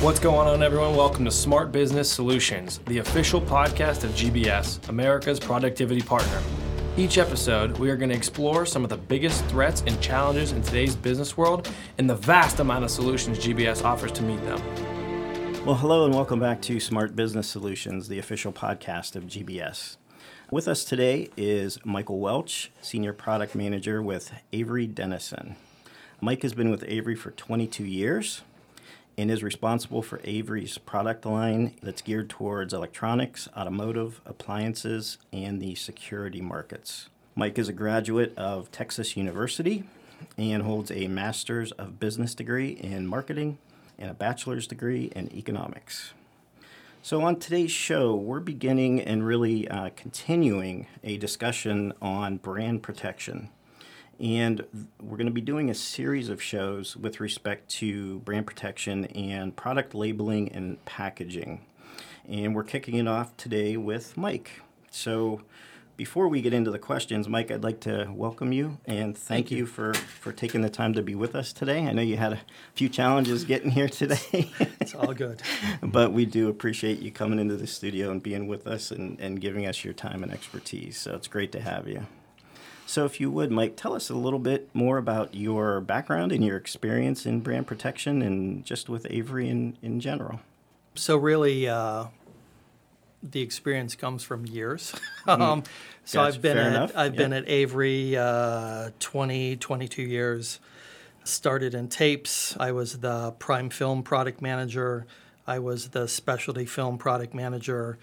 What's going on, everyone? Welcome to Smart Business Solutions, the official podcast of GBS, America's productivity partner. Each episode, we are going to explore some of the biggest threats and challenges in today's business world and the vast amount of solutions GBS offers to meet them. Well, hello and welcome back to Smart Business Solutions, the official podcast of GBS. With us today is Michael Welch, Senior Product Manager with Avery Dennison. Mike has been with Avery for 22 years and is responsible for Avery's product line that's geared towards electronics, automotive, appliances, and the security markets. Mike is a graduate of Texas University and holds a Master's of Business degree in marketing and a bachelor's degree in economics. So, on today's show, we're beginning and really uh, continuing a discussion on brand protection. And we're going to be doing a series of shows with respect to brand protection and product labeling and packaging. And we're kicking it off today with Mike. So, before we get into the questions, Mike, I'd like to welcome you and thank, thank you. you. for, for taking the time to be with us today. I know you had a few challenges getting here today. it's all good. but we do appreciate you coming into the studio and being with us and, and giving us your time and expertise. So it's great to have you. So, if you would, Mike, tell us a little bit more about your background and your experience in brand protection and just with Avery in, in general. So, really, uh, the experience comes from years. Mm-hmm. um, so, gotcha. I've been Fair at enough. I've been at Avery uh, 20, 22 years. Started in tapes. I was the prime film product manager. I was the specialty film product manager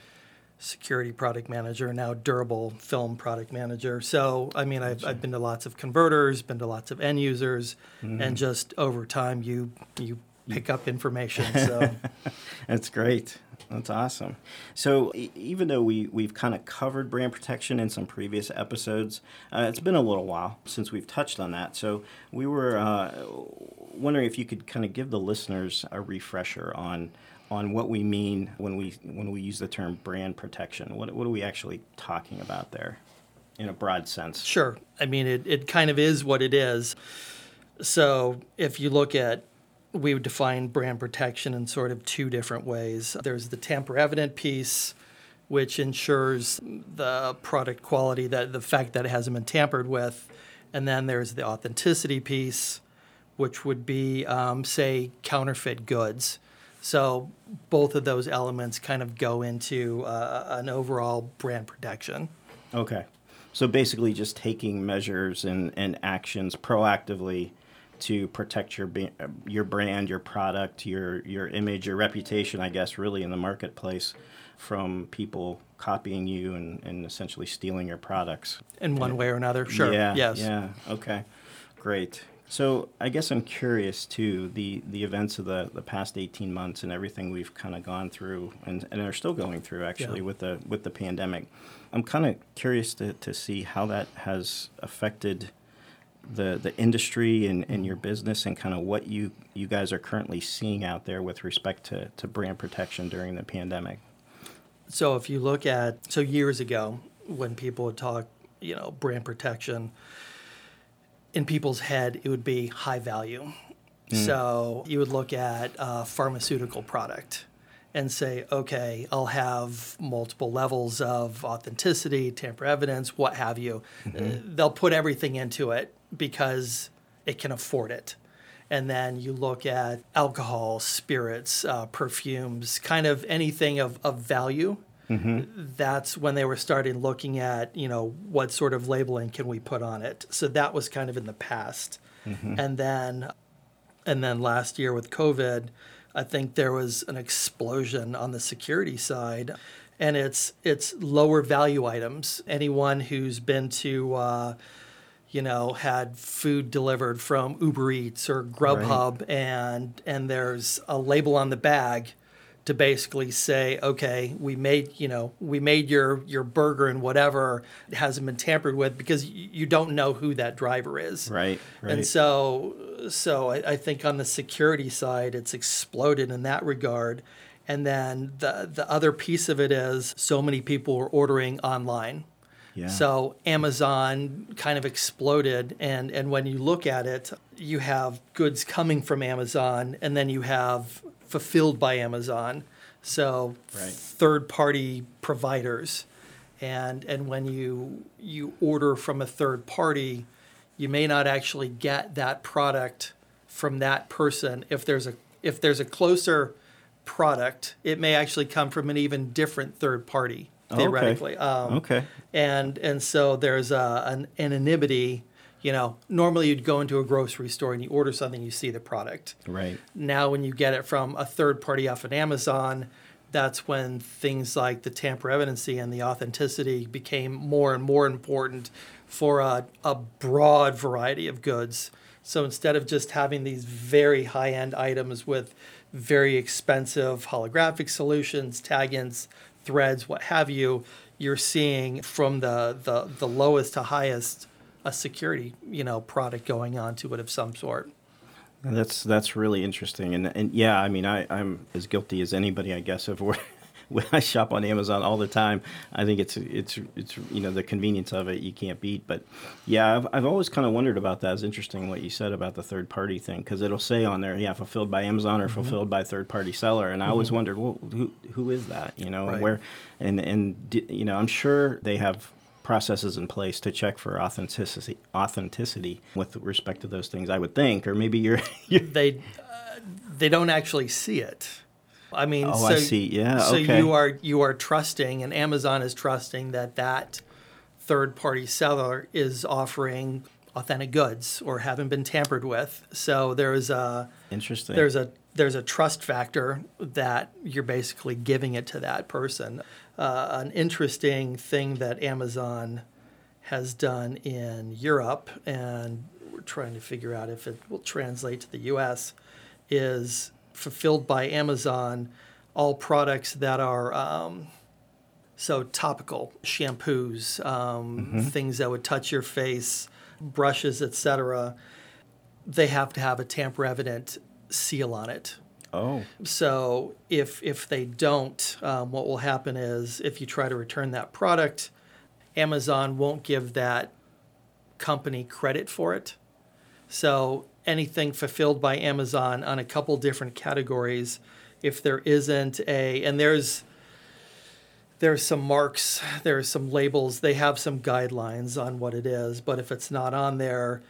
security product manager, now durable film product manager. So, I mean, I've, I've been to lots of converters, been to lots of end users, mm-hmm. and just over time, you you pick up information. So that's great. That's awesome. So e- even though we we've kind of covered brand protection in some previous episodes, uh, it's been a little while since we've touched on that. So we were uh, wondering if you could kind of give the listeners a refresher on on what we mean when we when we use the term brand protection. What what are we actually talking about there, in a broad sense? Sure. I mean, it it kind of is what it is. So if you look at we would define brand protection in sort of two different ways. There's the tamper evident piece, which ensures the product quality, that the fact that it hasn't been tampered with, and then there's the authenticity piece, which would be, um, say, counterfeit goods. So both of those elements kind of go into uh, an overall brand protection. Okay. So basically, just taking measures and, and actions proactively to protect your your brand, your product, your your image, your reputation, I guess, really in the marketplace from people copying you and, and essentially stealing your products. In one way or another, sure. Yeah. Yes. Yeah. Okay. Great. So I guess I'm curious too the the events of the, the past 18 months and everything we've kind of gone through and, and are still going through actually yeah. with the with the pandemic. I'm kind of curious to, to see how that has affected the the industry and, and your business and kind of what you you guys are currently seeing out there with respect to, to brand protection during the pandemic. So if you look at so years ago when people would talk, you know, brand protection in people's head, it would be high value. Mm. So you would look at a pharmaceutical product and say, okay, I'll have multiple levels of authenticity, tamper evidence, what have you. Mm-hmm. Uh, they'll put everything into it because it can afford it. And then you look at alcohol, spirits, uh, perfumes, kind of anything of, of value Mm-hmm. That's when they were starting looking at, you know, what sort of labeling can we put on it. So that was kind of in the past. Mm-hmm. And then and then last year with COVID, I think there was an explosion on the security side. And it's it's lower value items. Anyone who's been to uh, you know, had food delivered from Uber Eats or Grubhub right. and and there's a label on the bag to basically say, okay, we made you know we made your your burger and whatever it hasn't been tampered with because you don't know who that driver is. Right. right. And so so I, I think on the security side, it's exploded in that regard. And then the the other piece of it is so many people were ordering online. Yeah. So Amazon kind of exploded, and and when you look at it, you have goods coming from Amazon, and then you have fulfilled by Amazon, so Right. third party providers. And, and when you, you order from a third party, you may not actually get that product from that person. If there's a, if there's a closer product, it may actually come from an even different third party, Okay. theoretically. Um, Okay. and and so there's a, an anonymity. You know, normally you'd go into a grocery store and you order something, you see the product. Right. Now, when you get it from a third party off of Amazon, that's when things like the tamper evidency and the authenticity became more and more important for a, a broad variety of goods. So instead of just having these very high end items with very expensive holographic solutions, taggants, threads, what have you, you're seeing from the, the, the lowest to highest a security you know product going on to it of some sort. That's that's really interesting, and and yeah, I mean, I I'm as guilty as anybody, I guess, of where when I shop on Amazon all the time. I think it's it's it's you know the convenience of it you can't beat. But yeah, I've I've always kind of wondered about that. It's interesting what you said about the third party thing because it'll say on there, yeah, fulfilled by Amazon or mm-hmm. fulfilled by third party seller, and I always mm-hmm. wondered, well, who who is that? You know, Right. where and and you know, I'm sure they have processes in place to check for authenticity authenticity with respect to those things i would think or maybe you're, you're they uh, they don't actually see it. I mean, Oh, so, I see. Yeah, So okay. you are you are trusting, and Amazon is trusting that that third party seller is offering authentic goods or haven't been tampered with. So there's a interesting there's a there's a trust factor that you're basically giving it to that person. Uh, an interesting thing that Amazon has done in Europe, and we're trying to figure out if it will translate to the U.S., is fulfilled by Amazon. All products that are um, so topical shampoos, um, things that would touch your face, brushes, etc. They have to have a tamper evident seal on it. Oh So if if they don't, um, what will happen is if you try to return that product, Amazon won't give that company credit for it. So anything fulfilled by Amazon on a couple different categories, if there isn't a and there's there's some marks, there's some labels, they have some guidelines on what it is, but if it's not on there,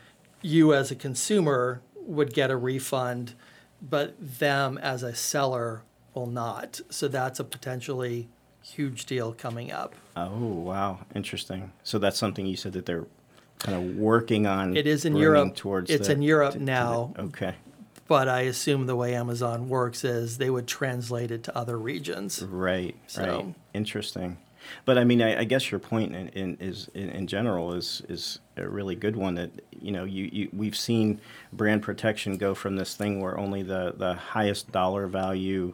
you as a consumer would get a refund, but them as a seller will not. So that's a potentially huge deal coming up. oh wow interesting so that's something you said that they're kind of working on It is in Europe. towards It's the- in Europe to- to the- now. okay But I assume the way Amazon works is they would translate it to other regions. right So- right interesting but i mean i, I guess your point in, in is in, in general is is a really good one that you know you, you we've seen brand protection go from this thing where only the the highest dollar value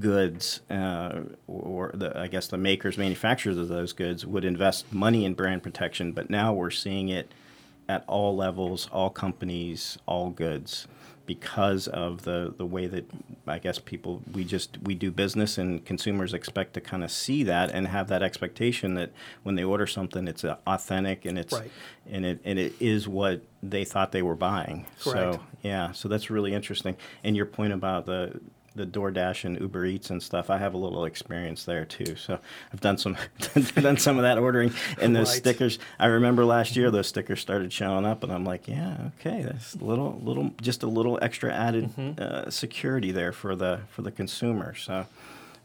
goods uh, or the I guess the makers manufacturers of those goods would invest money in brand protection. But now we're seeing it at all levels all companies all goods because of the the way that I guess people we just we do business and consumers expect to kind of see that and have that expectation that when they order something it's uh, authentic and it's Right. and it and it is what they thought they were buying. Correct. So yeah, so that's really interesting. And your point about the the DoorDash and Uber Eats and stuff, I have a little experience there too. So I've done some done some of that ordering and those Right. stickers. I remember last year those stickers started showing up, and I'm like, yeah, okay, that's a little little just a little extra added uh, security there for the for the consumer. So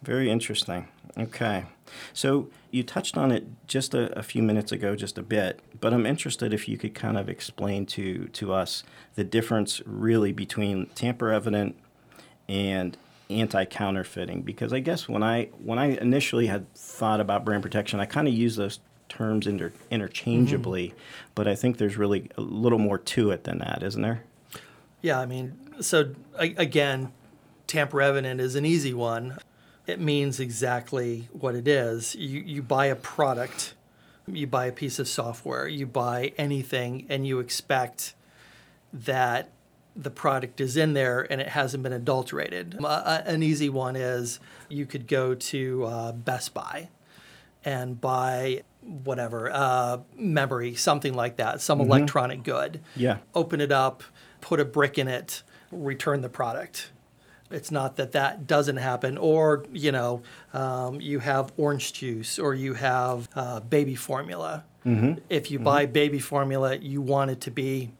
very interesting. Okay. So you touched on it just a, a few minutes ago, just a bit, but I'm interested if you could kind of explain to, to us the difference really between tamper evident and anti-counterfeiting because I guess when I when I initially had thought about brand protection I kind of use those terms inter- interchangeably mm-hmm. but I think there's really a little more to it than that isn't there Yeah, I mean, so a- again, tamper evident is an easy one. It means exactly what it is. You, you buy a product, you buy a piece of software, you buy anything, and you expect that the product is in there and it hasn't been adulterated. Uh, uh, an easy one is you could go to uh, Best Buy and buy whatever uh, memory, something like that, some electronic good Yeah. open it up, put a brick in it, return the product. It's not that that doesn't happen, or you know, um, you have orange juice or you have uh, baby formula. Mm-hmm. If you mm-hmm. buy baby formula, you want it to be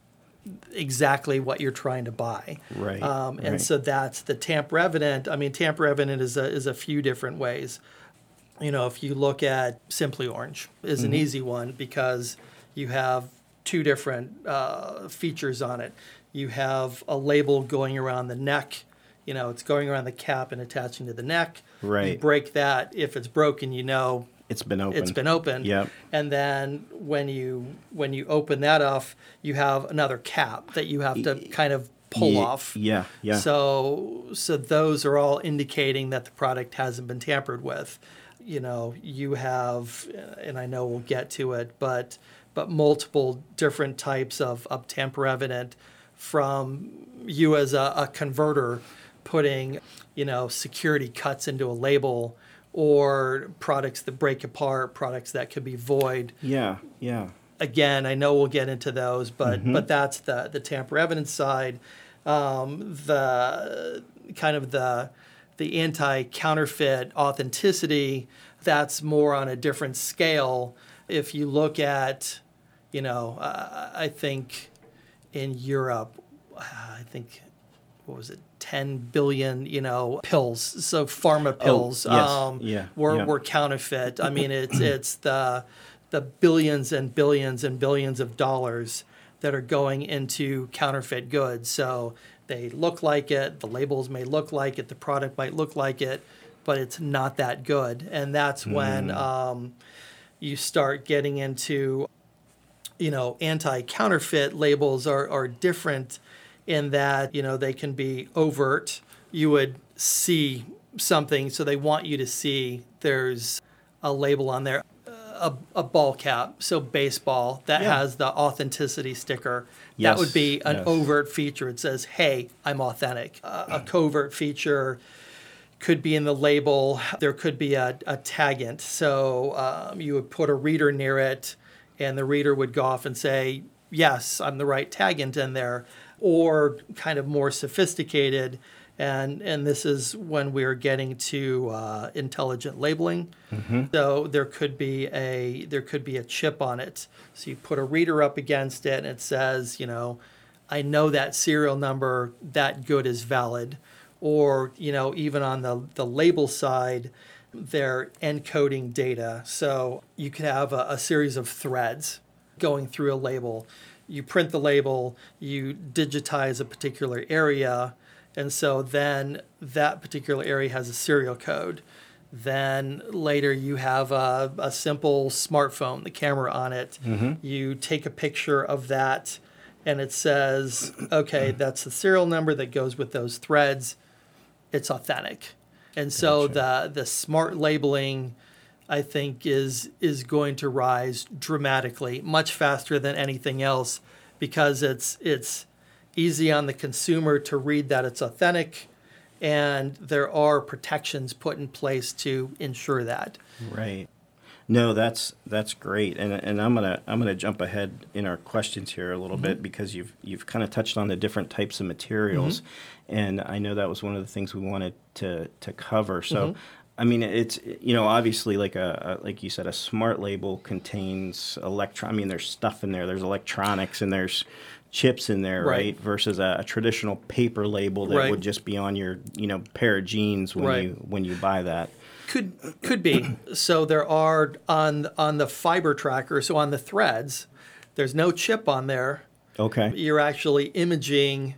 exactly what you're trying to buy. Right. Um, and right. so that's the tamper evident. I mean, tamper evident is a, is a few different ways. You know, if you look at Simply Orange is mm-hmm. an easy one because you have two different uh, features on it. You have a label going around the neck. You know, it's going around the cap and attaching to the neck. Right. You break that. If it's broken, you know it's been open. It's been opened. Yep. And then when you when you open that off, you have another cap that you have to kind of pull yeah, off. Yeah, yeah. So so those are all indicating that the product hasn't been tampered with. You know, you have and I know we'll get to it, but but multiple different types of, of tamper evident from you as a, a converter putting, you know, security cuts into a label or products that break apart, products that could be void. Yeah, yeah. Again, I know we'll get into those, but mm-hmm. but that's the the tamper evidence side. Um, the kind of the the anti counterfeit authenticity that's more on a different scale. If you look at, you know, uh, I think in Europe, I think what was it 10 billion you know pills so pharma oh, pills oh, yes. um, yeah, were, yeah. were counterfeit i mean it's it's the the billions and billions and billions of dollars that are going into counterfeit goods so they look like it the labels may look like it the product might look like it but it's not that good and that's mm. when um, you start getting into you know anti-counterfeit labels are, are different in that you know they can be overt. You would see something, so they want you to see there's a label on there, a, a ball cap, so baseball that yeah. has the authenticity sticker. Yes. That would be an yes. overt feature. It says, "Hey, I'm authentic." Uh, a covert feature could be in the label. There could be a, a taggant. So um, you would put a reader near it, and the reader would go off and say, "Yes, I'm the right taggant in there." Or kind of more sophisticated. And, and this is when we're getting to uh, intelligent labeling. Mm-hmm. So there could be a there could be a chip on it. So you put a reader up against it, and it says, you know, I know that serial number that good is valid. Or you know, even on the the label side, they're encoding data. So you could have a, a series of threads going through a label you print the label, you digitize a particular area, and so then that particular area has a serial code. Then later you have a, a simple smartphone, the camera on it. Mm-hmm. You take a picture of that, and it says, okay, that's the serial number that goes with those threads. It's authentic. And so gotcha. the, the smart labeling I think is is going to rise dramatically, much faster than anything else, because it's it's easy on the consumer to read that it's authentic, and there are protections put in place to ensure that. Right. No, that's that's great, and and I'm gonna I'm gonna jump ahead in our questions here a little mm-hmm. bit because you've you've kind of touched on the different types of materials, mm-hmm. and I know that was one of the things we wanted to to cover. So mm-hmm. I mean, it's you know obviously like a, a, like you said, a smart label contains electron. I mean, there's stuff in there. There's electronics and there's chips in there, right? right? Versus a, a, traditional paper label that right. would just be on your you know pair of jeans when right. you when you buy that. Could could be. so there are on on the fiber tracker. So on the threads, there's no chip on there. Okay. You're actually imaging.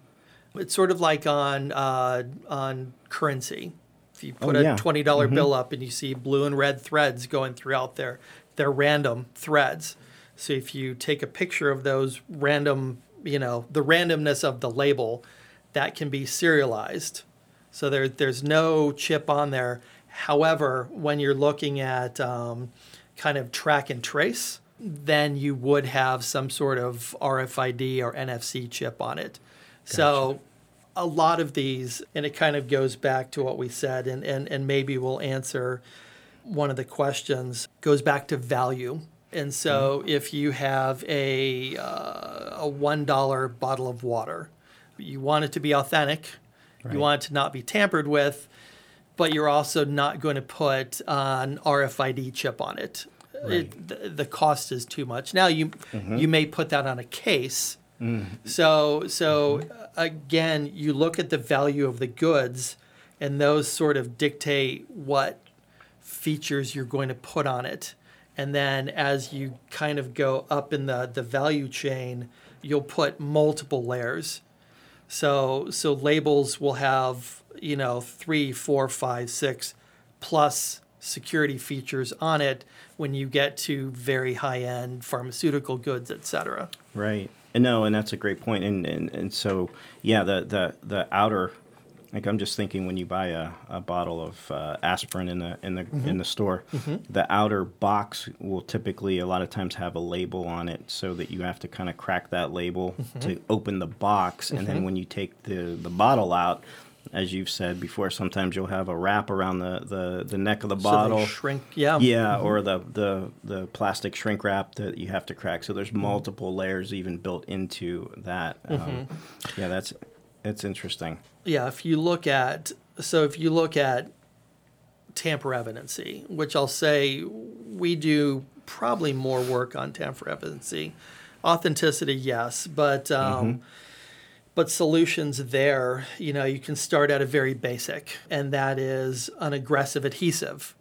It's sort of like on uh, on currency if you put oh, yeah. a twenty dollar mm-hmm. bill up and you see blue and red threads going throughout there, they're random threads. So if you take a picture of those random, you know, the randomness of the label, that can be serialized. So there, there's no chip on there. However, when you're looking at um, kind of track and trace, then you would have some sort of RFID or NFC chip on it. Gotcha. So a lot of these, and it kind of goes back to what we said, and, and, and maybe we'll answer one of the questions, goes back to value. And so mm-hmm. if you have a, uh, a $1 bottle of water, you want it to be authentic Right. You want it to not be tampered with, but you're also not going to put an RFID chip on it. It, the, the cost is too much. Now you you may put that on a case. So so again, you look at the value of the goods, and those sort of dictate what features you're going to put on it. And then as you kind of go up in the, the value chain, you'll put multiple layers. So so labels will have, you know, three, four, five, six plus security features on it when you get to very high end pharmaceutical goods, et cetera. Right. And no, and that's a great point. And, and, and so, yeah, the, the, the outer, like I'm just thinking when you buy a, a bottle of uh, aspirin in the in the mm-hmm. in the store, mm-hmm. the outer box will typically a lot of times have a label on it, so that you have to kind of crack that label mm-hmm. to open the box, and then when you take the the bottle out. As you've said before, sometimes you'll have a wrap around the, the, the neck of the So bottle. shrink, yeah. Yeah, or the, the the plastic shrink wrap that you have to crack. So there's multiple layers even built into that. Um, yeah, that's it's interesting. yeah, if you look at so if you look at tamper evidency, which I'll say we do probably more work on tamper evidency, authenticity, yes, but um, but solutions there, you know, you can start at a very basic, and that is an aggressive adhesive.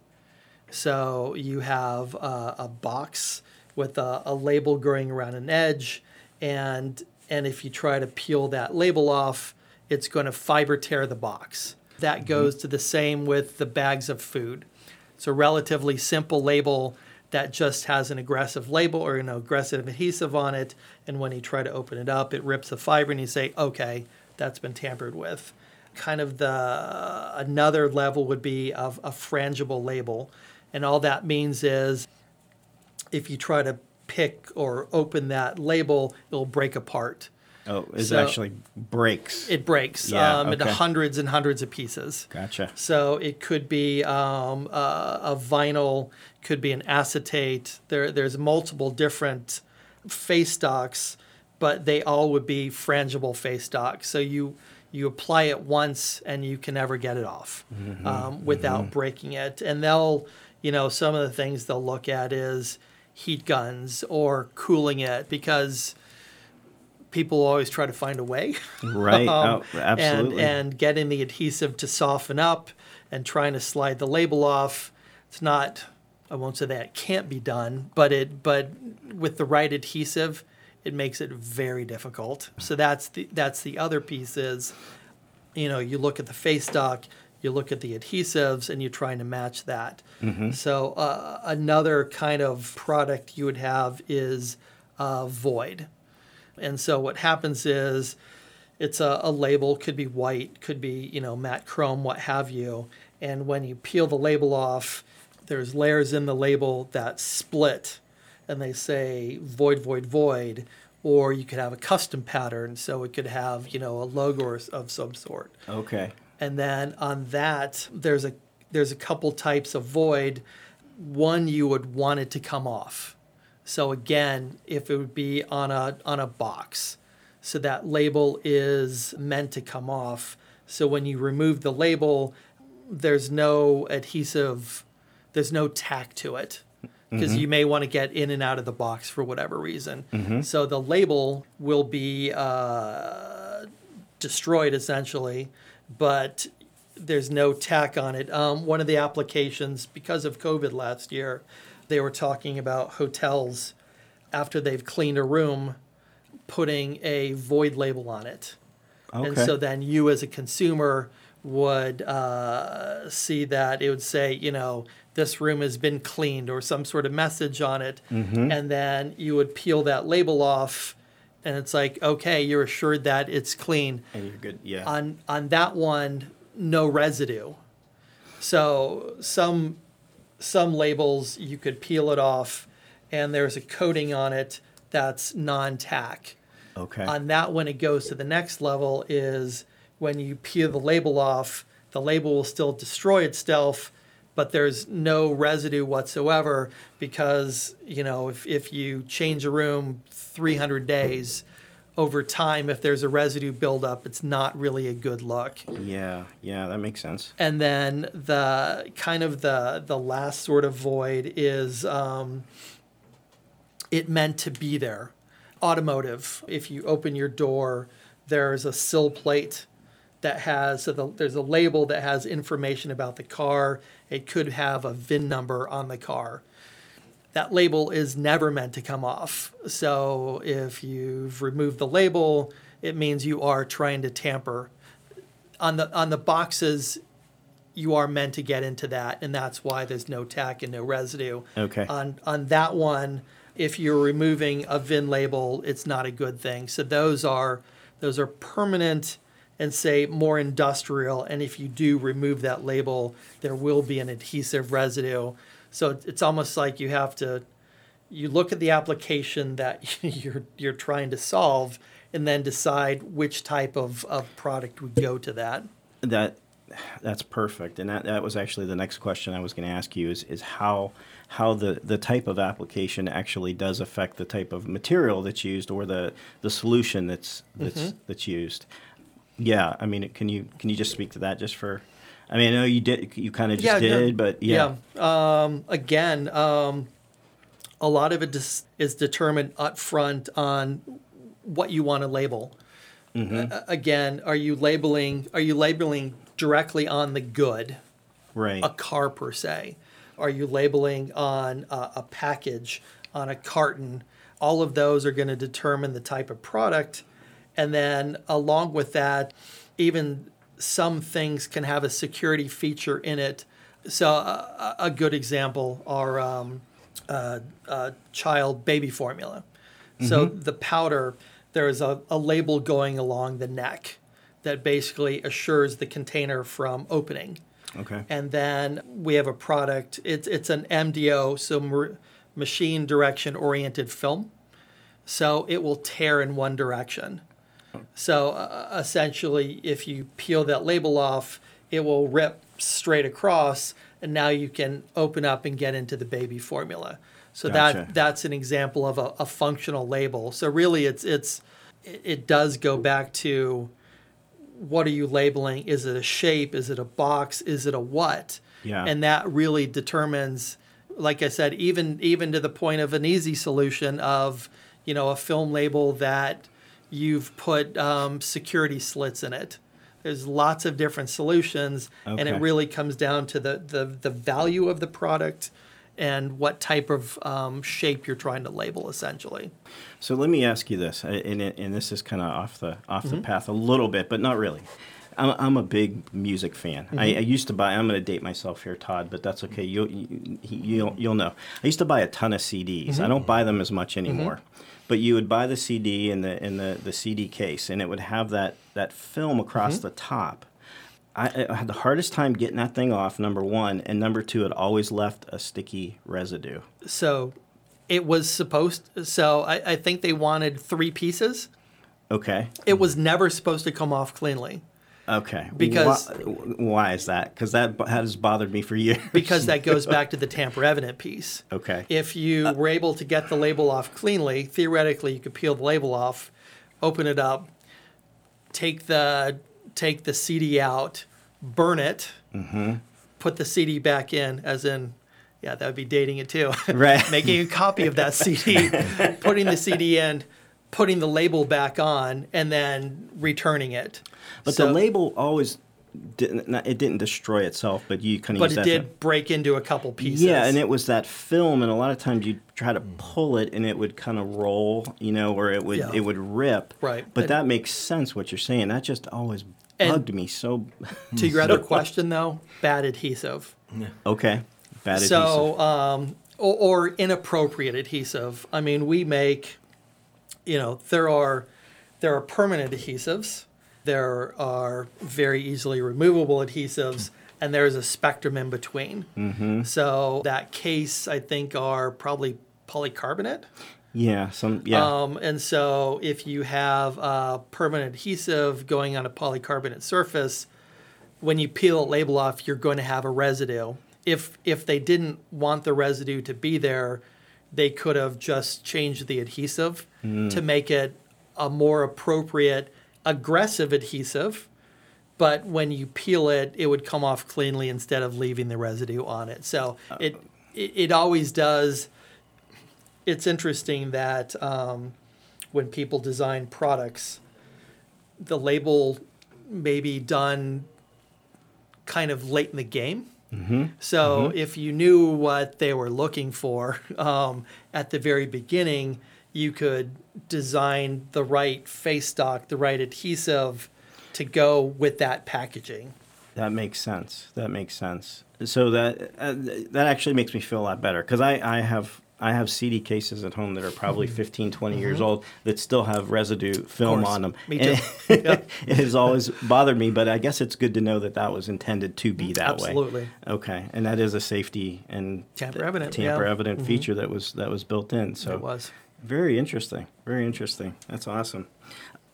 So you have a, a box with a, a label growing around an edge, and and if you try to peel that label off, it's going to fiber tear the box. That mm-hmm. goes to the same with the bags of food. It's a relatively simple label that just has an aggressive label or an aggressive adhesive on it, and when you try to open it up, it rips the fiber, and you say, "Okay, that's been tampered with." Kind of the another level would be of a frangible label, and all that means is if you try to pick or open that label, it'll break apart. Oh, it So- actually breaks. It breaks Yeah, um, into hundreds and hundreds of pieces. gotcha. So it could be um, a, a vinyl, could be an acetate. There, there's multiple different face stocks, but they all would be frangible face stocks. So you you apply it once and you can never get it off um, without breaking it. And they'll, you know, some of the things they'll look at is heat guns or cooling it because people always try to find a way. Right. Um, oh, absolutely. And, and getting the adhesive to soften up and trying to slide the label off. It's not, I won't say that it can't be done, but it, but with the right adhesive, it makes it very difficult. So that's the, that's the other piece is, you know, you look at the face stock, you look at the adhesives, and you're trying to match that. So uh, another kind of product you would have is uh, void. And so what happens is it's a, a label, could be white, could be, you know, matte chrome, what have you. And when you peel the label off, there's layers in the label that split and they say void, void, void. Or you could have a custom pattern, so it could have, you know, a logo or- of some sort. okay. And then on that, there's a there's a couple types of void. One you would want it to come off. So again, if it would be on a on a box, so that label is meant to come off. So when you remove the label, there's no adhesive, there's no tack to it because you may want to get in and out of the box for whatever reason. So the label will be uh, destroyed essentially, but there's no tack on it. Um, one of the applications, because of COVID last year, they were talking about hotels after they've cleaned a room, putting a void label on it. And so then you, as a consumer, would uh, see that it would say, you know, this room has been cleaned or some sort of message on it. Mm-hmm. And then you would peel that label off, and it's like, okay, you're assured that it's clean. and you're good. Yeah. On, on that one, no residue. So some, some labels, you could peel it off, and there's a coating on it that's non tack okay. on that one it goes to the next level is when you peel the label off the label will still destroy itself but there's no residue whatsoever because you know if, if you change a room 300 days over time, if there's a residue buildup, it's not really a good look. Yeah, yeah, that makes sense. And then the kind of the the last sort of void is um, it meant to be there. Automotive. If you open your door, there's a sill plate that has so the, there's a label that has information about the car. It could have a VIN number on the car. That label is never meant to come off. So if you've removed the label, it means you are trying to tamper. On the on the boxes, you are meant to get into that, and that's why there's no tack and no residue. Okay. On on that one, if you're removing a VIN label, it's not a good thing. So those are those are permanent and say more industrial. And if you do remove that label, there will be an adhesive residue. So it's almost like you have to you look at the application that you're you're trying to solve and then decide which type of, of product would go to that. That that's perfect, and that, that was actually the next question I was going to ask you is is how how the, the type of application actually does affect the type of material that's used or the, the solution that's that's Mm-hmm. that's used. Yeah, I mean, can you can you just speak to that just for? I mean, I know you did you kind of just no, did, but yeah, yeah. Um, again, um, a lot of it dis- is determined up front on what you want to label. Mm-hmm. Uh, again, are you labeling? Are you labeling directly on the good, right, a car per se? Are you labeling on a, a package, on a carton? All of those are going to determine the type of product, and then along with that, even some things can have a security feature in it. So a, a good example are um, uh, uh, child baby formula. So the powder, there is a, a label going along the neck that basically assures the container from opening. okay, And then we have a product. It's it's an MDO, so machine direction oriented film. So it will tear in one direction. So uh, essentially, if you peel that label off, it will rip straight across, and now you can open up and get into the baby formula. So Gotcha. that that's an example of a, a functional label. So really, it's it's it it does go back to what are you labeling? Is it a shape? Is it a box? Is it a what? Yeah. And that really determines, like I said, even even to the point of an easy solution of, you know, a film label that you've put um, security slits in it. There's lots of different solutions, and it really comes down to the, the, the value of the product and what type of um, shape you're trying to label, essentially. So let me ask you this, and, and this is kind of off the off Mm-hmm. the path a little bit, but not really. I'm, I'm a big music fan. I, Mm-hmm. I used to buy. I'm going to date myself here, Todd, but that's okay. You'll you, you'll you'll know. I used to buy a ton of CDs. Mm-hmm. I don't buy them as much anymore. But you would buy the CD in the in the, the CD case, and it would have that that film across Mm-hmm. the top. I, I had the hardest time getting that thing off. Number one, and number two, it always left a sticky residue. So it was supposed, so I, I think they wanted three pieces. Okay. It was never supposed to come off cleanly. Okay. Because- why, why is that? Because that has bothered me for years. because that goes back to the tamper evident piece. okay. If you were able to get the label off cleanly, theoretically you could peel the label off, open it up, take the take the CD out, burn it, Mm-hmm. put the CD back in, as in, yeah, that would be dating it too. Right. Making a copy of that CD, putting the CD in, putting the label back on, and then returning it. But So- the label always didn't. It didn't destroy itself, but you kind of. but use it that did break into a couple pieces. Yeah, and it was that film, and a lot of times you try to pull it, and it would kind of roll, you know, or it would Yeah. it would rip. Right. But And- that makes sense what you're saying. That just always bugged me so. to your other question though, bad adhesive. Yeah. okay. Bad adhesive. So, um, or, or inappropriate adhesive. I mean, we make, you know, there are there are permanent adhesives, there are very easily removable adhesives, and there's a spectrum in between. Mm-hmm. So that case, I think, are probably polycarbonate. yeah. Some. Yeah. Um, and so if you have a permanent adhesive going on a polycarbonate surface, when you peel a label off, you're going to have a residue. If if they didn't want the residue to be there, they could have just changed the adhesive to make it a more appropriate aggressive adhesive but when you peel it it would come off cleanly instead of leaving the residue on it. So it it, it always does. It's interesting that um, when people design products the label may be done kind of late in the game. So if you knew what they were looking for um, at the very beginning, you could design the right face stock, the right adhesive to go with that packaging. That makes sense. That makes sense. So that uh, that actually makes me feel a lot better because I, I have I have CD cases at home that are probably 15, 20 years old that still have residue film Mm-hmm. on them. Me too. It has always bothered me, but I guess it's good to know that that was intended to be that way. Absolutely. Okay, and that is a safety and Tamper evident, tamper yeah. Mm-hmm. evident feature that was that was built in. So It was. Very interesting. Very interesting. That's awesome.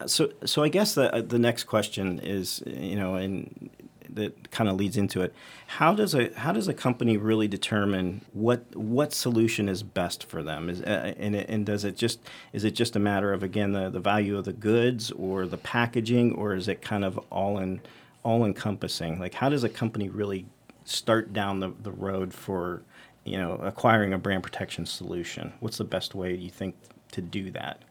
So, so I guess the the next question is, you know, and that kind of leads into it. How does a how does a company really determine what what solution is best for them? Is uh, and and does it just is it just a matter of again the, the value of the goods or the packaging or is it kind of all in all encompassing? Like how does a company really start down the, the road for you know acquiring a brand protection solution? What's the best way you think to do that?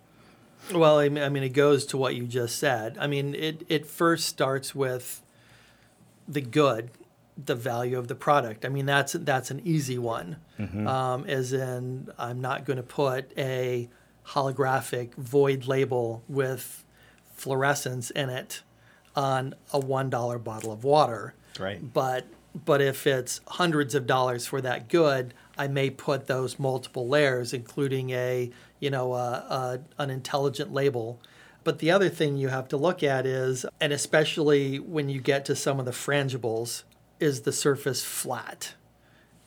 Well, I mean, I mean, it goes to what you just said. I mean, it, it first starts with the good, the value of the product. I mean, that's that's an easy one. Um, as in, I'm not going to put a holographic void label with fluorescence in it on a one dollar bottle of water. Right. But but if it's hundreds of dollars for that good, I may put those multiple layers, including a you know a, a, an intelligent label. But the other thing you have to look at is, and especially when you get to some of the frangibles, is the surface flat?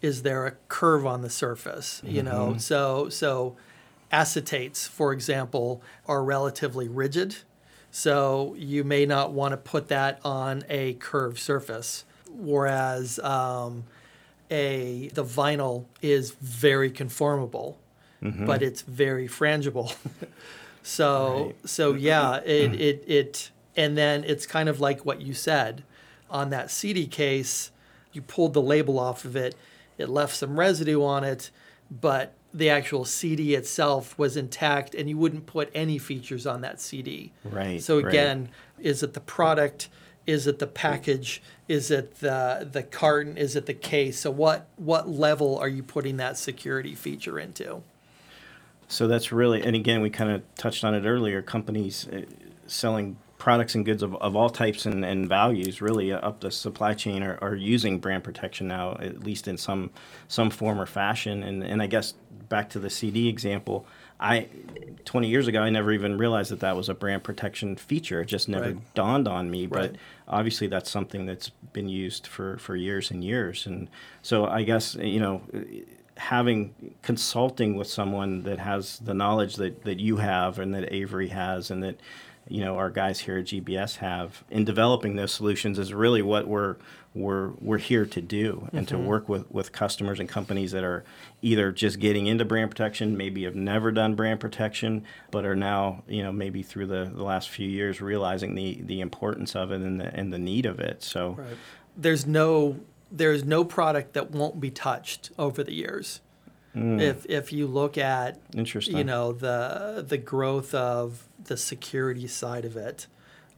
Is there a curve on the surface? You know, mm-hmm. so so acetates, for example, are relatively rigid. So you may not want to put that on a curved surface. Whereas um, a the vinyl is very conformable, mm-hmm. but it's very frangible. so Right. so mm-hmm. yeah, it, mm. it it and then it's kind of like what you said on that CD case. You pulled the label off of it, it left some residue on it, but the actual CD itself was intact, and you wouldn't put any features on that CD. Right, So right. again, is it the product? Is it the package? Is it the the carton? Is it the case? So what what level are you putting that security feature into? So that's really, and again, we kind of touched on it earlier. Companies uh, selling products and goods of, of all types and, and values, really up the supply chain, are, are using brand protection now, at least in some some form or fashion. And and I guess back to the CD example, I 20 years ago, I never even realized that that was a brand protection feature. It just never Right. dawned on me. But obviously, that's something that's been used for for years and years. And so I guess you know having consulting with someone that has the knowledge that, that you have and that Avery has and that you know our guys here at GBS have in developing those solutions is really what we're we're we're here to do and to mm-hmm. work with with customers and companies that are either just getting into brand protection maybe have never done brand protection but are now you know maybe through the, the last few years realizing the the importance of it and the and the need of it. So There's no there's no product that won't be touched over the years. Mm. If if you look at Interesting. you know the the growth of the security side of it,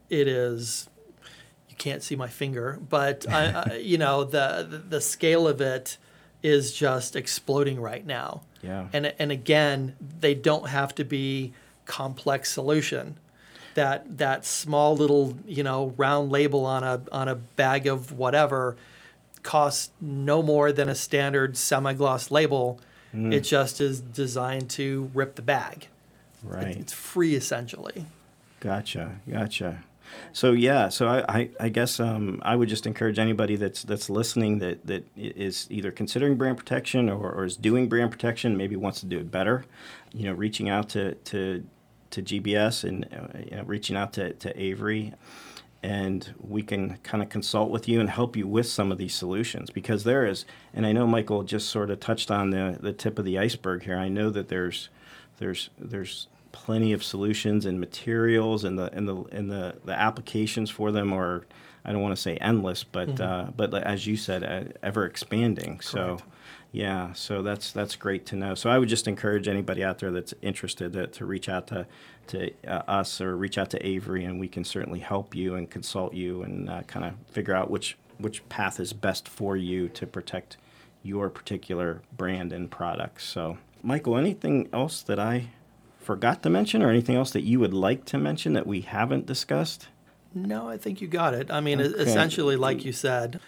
it is you can't see my finger, but I, I, you know the, the scale of it is just exploding right now. Yeah. And and again, they don't have to be complex solution. That that small little you know round label on a on a bag of whatever costs no more than a standard semi-gloss label. It just is designed to rip the bag. right It's free essentially. Gotcha, gotcha. So yeah, so I, I, I guess um, I would just encourage anybody that's that's listening that that is either considering brand protection or, or is doing brand protection, maybe wants to do it better. You know, reaching out to to, to GBS and uh, you know, reaching out to, to Avery, and we can kind of consult with you and help you with some of these solutions because there is, and I know Michael just sort of touched on the the tip of the iceberg here. I know that there's there's there's plenty of solutions and materials, and the and the and the, the applications for them are I don't want to say endless, but mm-hmm. uh, but as you said, uh, ever expanding. Correct. So. Yeah, so that's that's great to know. So I would just encourage anybody out there that's interested to, to reach out to to uh, us or reach out to Avery, and we can certainly help you and consult you and uh, kind of figure out which which path is best for you to protect your particular brand and products. So, Michael, anything else that I forgot to mention, or anything else that you would like to mention that we haven't discussed? No, I think you got it. I mean, okay. essentially, like you said,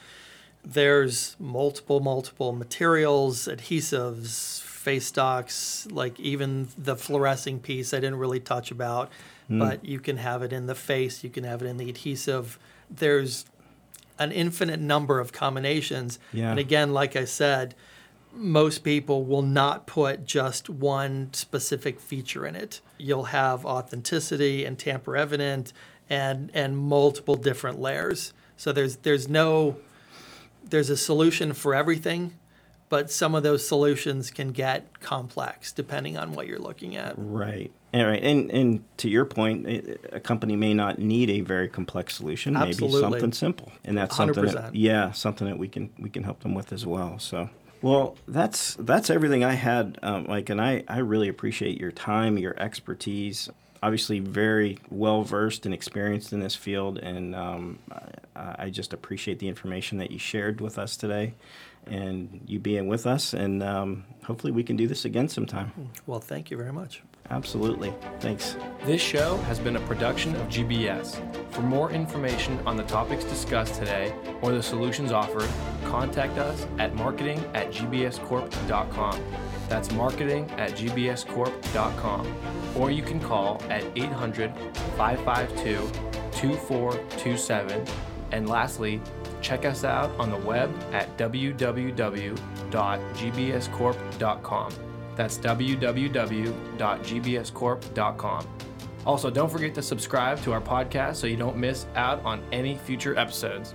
there's multiple, multiple materials, adhesives, face stocks, like even the fluorescing piece I didn't really touch about, mm. but you can have it in the face, you can have it in the adhesive. There's an infinite number of combinations. Yeah. And again, like I said, most people will not put just one specific feature in it. You'll have authenticity and tamper evident and and multiple different layers. So there's there's no there's a solution for everything, but some of those solutions can get complex depending on what you're looking at. Right. All right. And and to your point, a company may not need a very complex solution. Absolutely. Maybe something simple, and that's something. That, yeah, something that we can we can help them with as well. So. Well, that's that's everything I had, um, Mike, and I, I really appreciate your time, your expertise obviously very well versed and experienced in this field, and um, I, I, just appreciate the information that you shared with us today, and you being with us, and um, hopefully we can do this again sometime. Well, thank you very much. Absolutely. Thanks. This show has been a production of GBS. For more information on the topics discussed today or the solutions offered, contact us at marketing at gbscorp.com. That's marketing at gbscorp.com. Or you can call at 800 552 2427. And lastly, check us out on the web at www.gbscorp.com. That's www.gbscorp.com. Also, don't forget to subscribe to our podcast so you don't miss out on any future episodes.